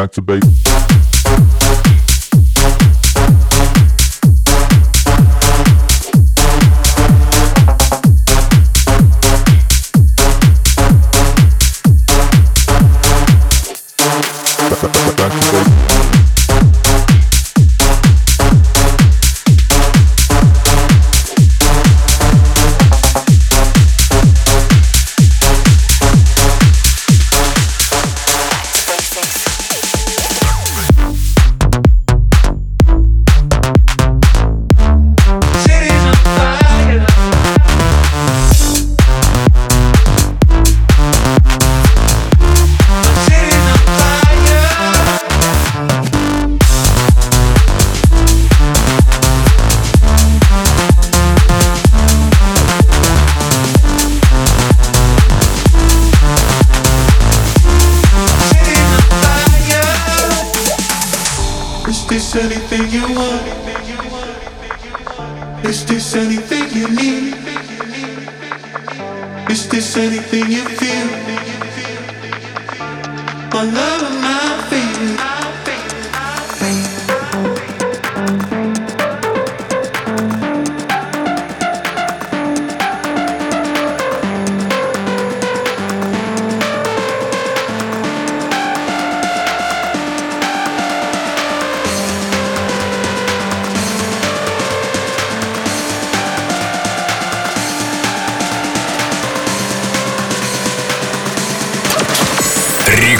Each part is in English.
Back to base.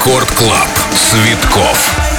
Рекорд Клаб. Цветков.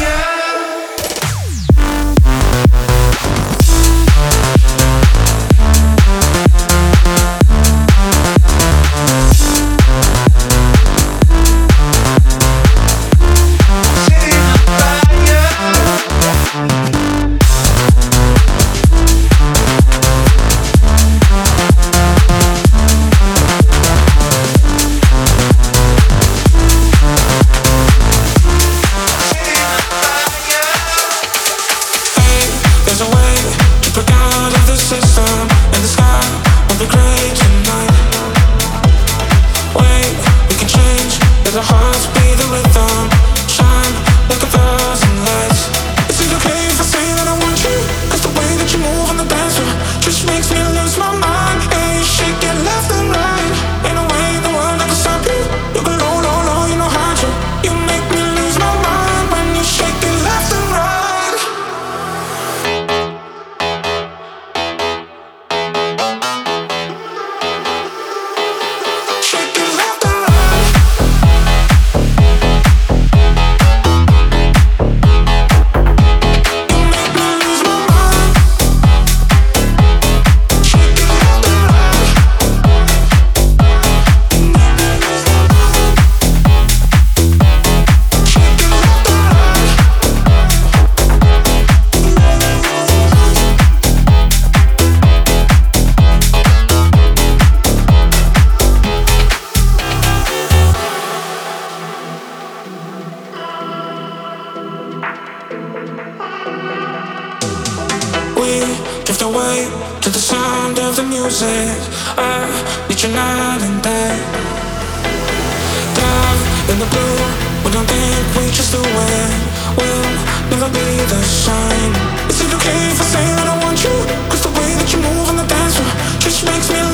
drift away to the sound of the music. I need you night and day. Dive in the blue, we don't think we just do it. We'll never be the same. Is it okay if I say that I want you? Cause the way that you move on the dance floor just makes me.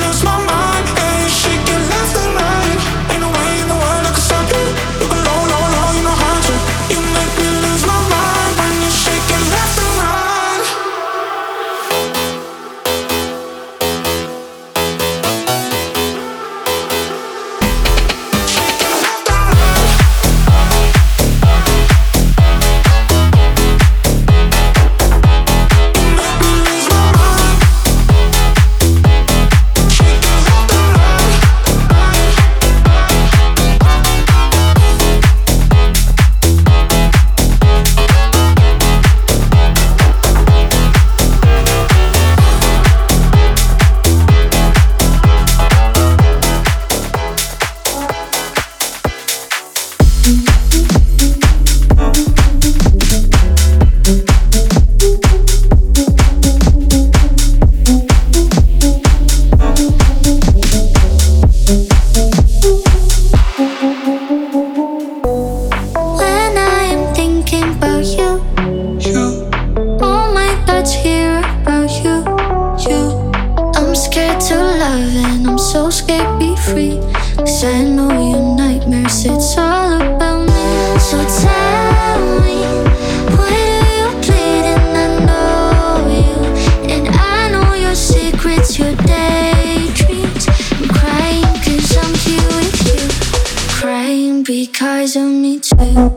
because of me too.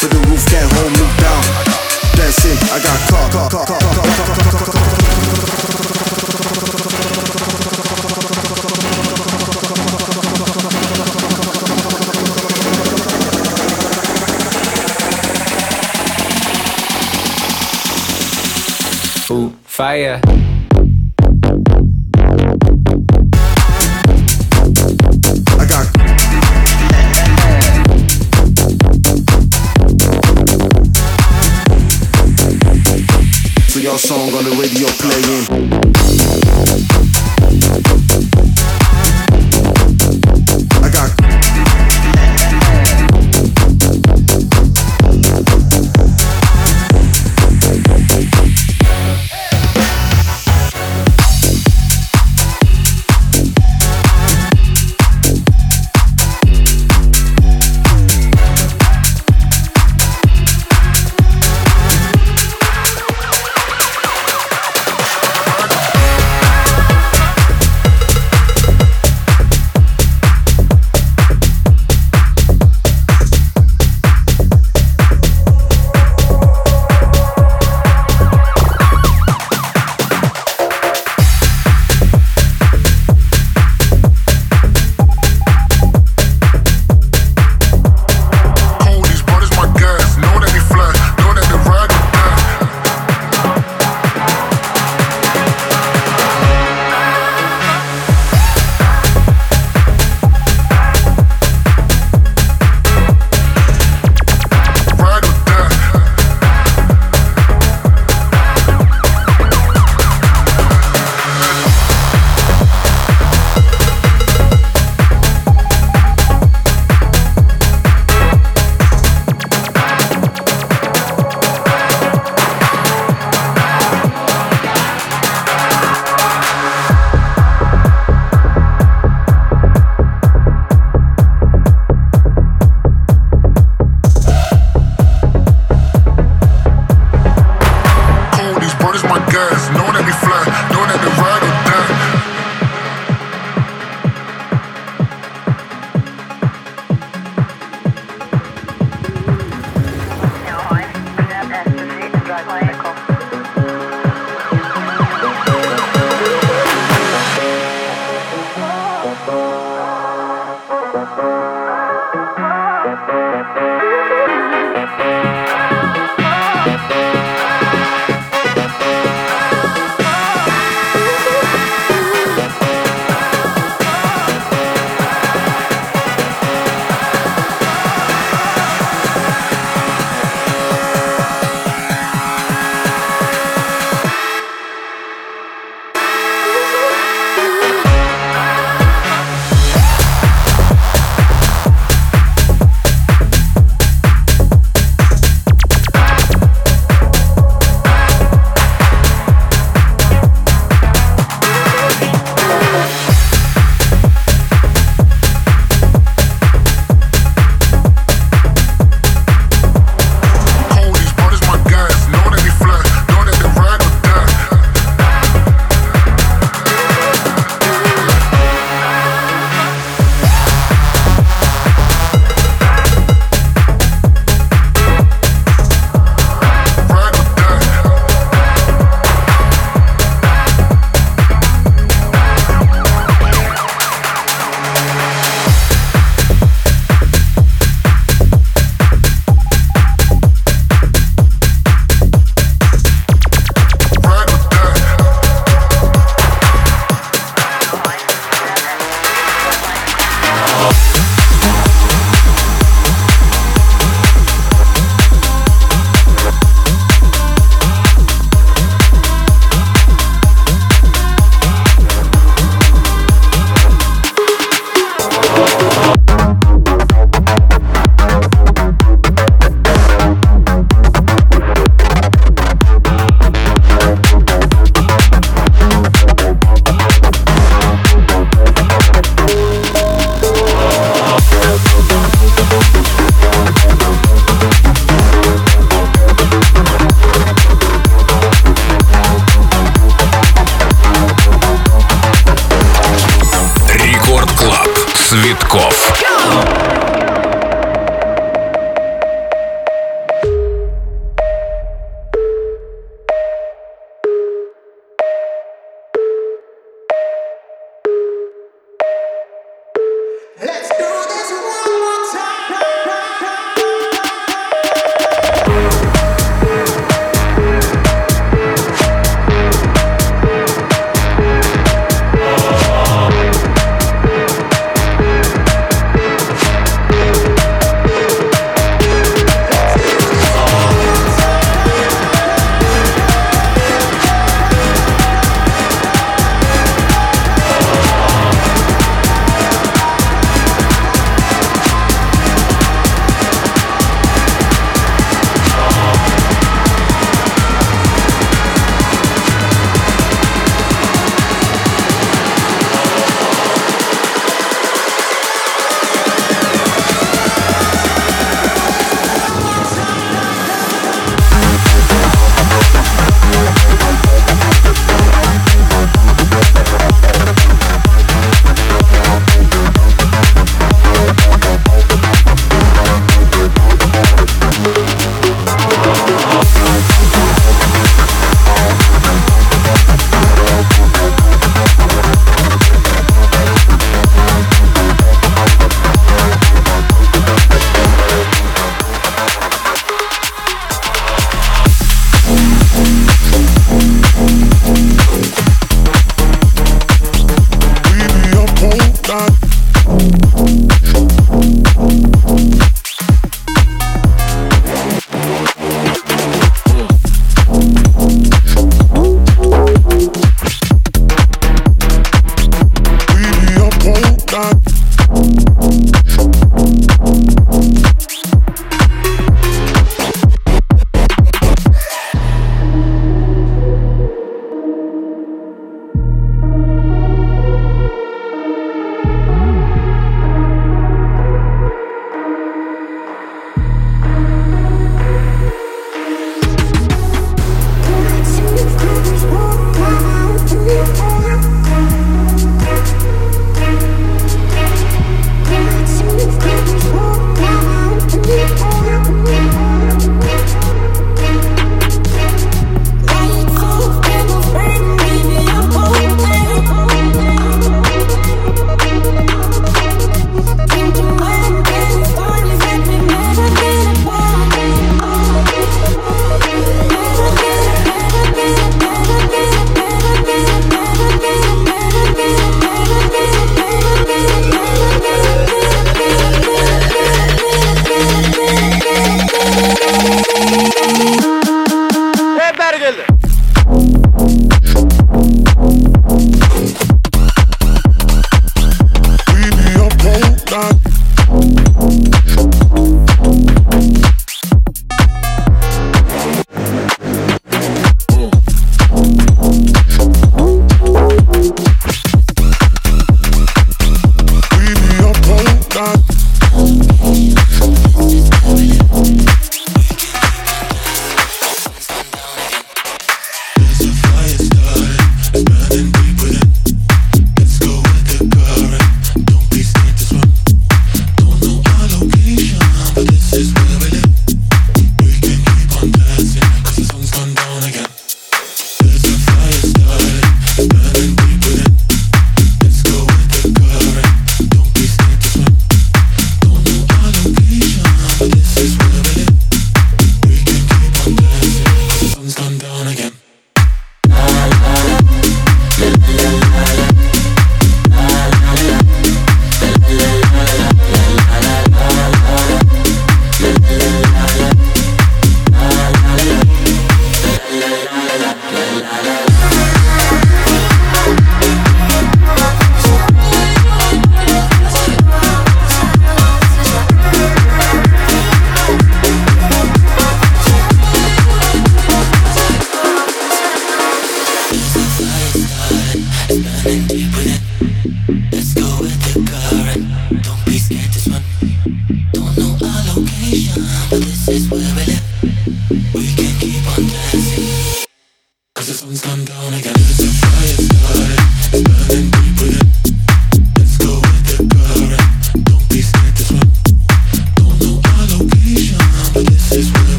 Fire.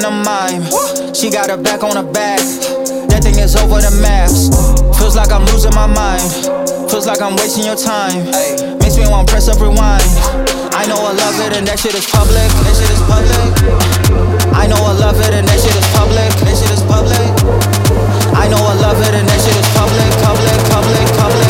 in a mime. She got her back on her back. That thing is over the maps. Feels like I'm losing my mind. Feels like I'm wasting your time. Makes me want to press up rewind. I know I love it and that shit is public. That shit is public. I know I love it and that shit is public. That shit is public. I know I love it and that shit is public, public, public, public.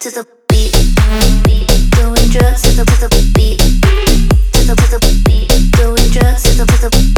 to the beat, to the beat, doing just to the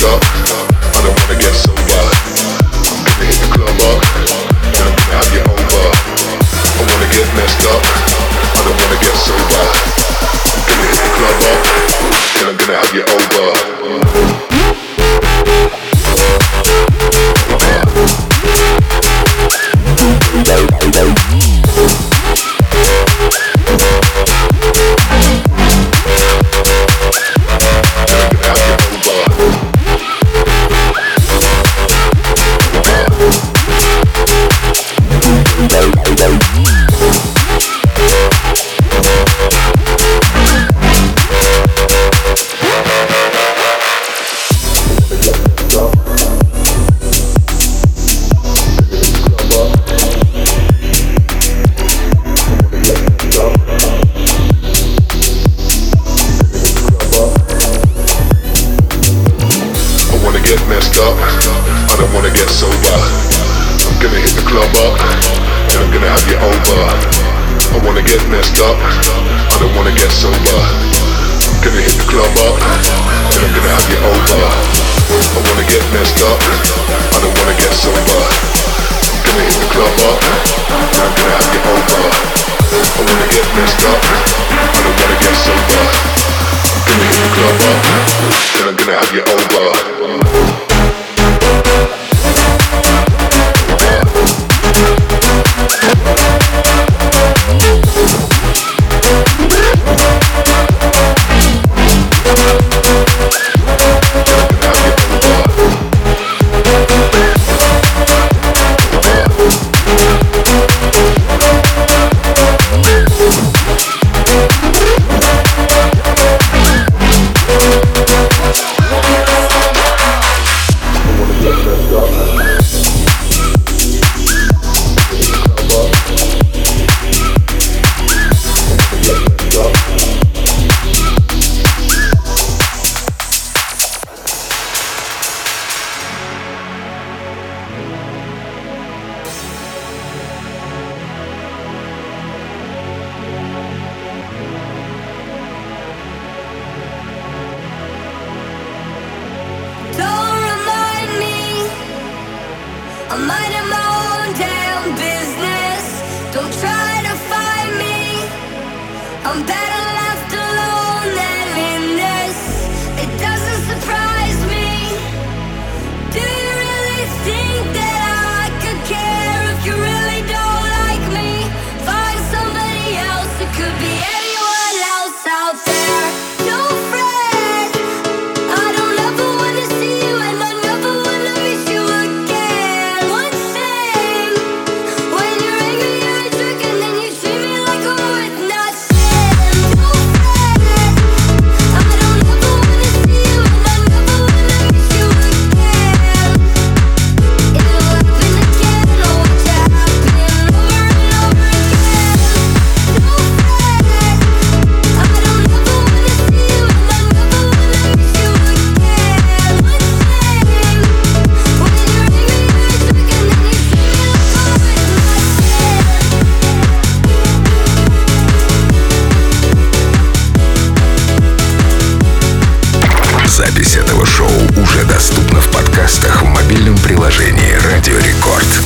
could шоу уже доступно в подкастах в мобильном приложении «Радио Рекорд».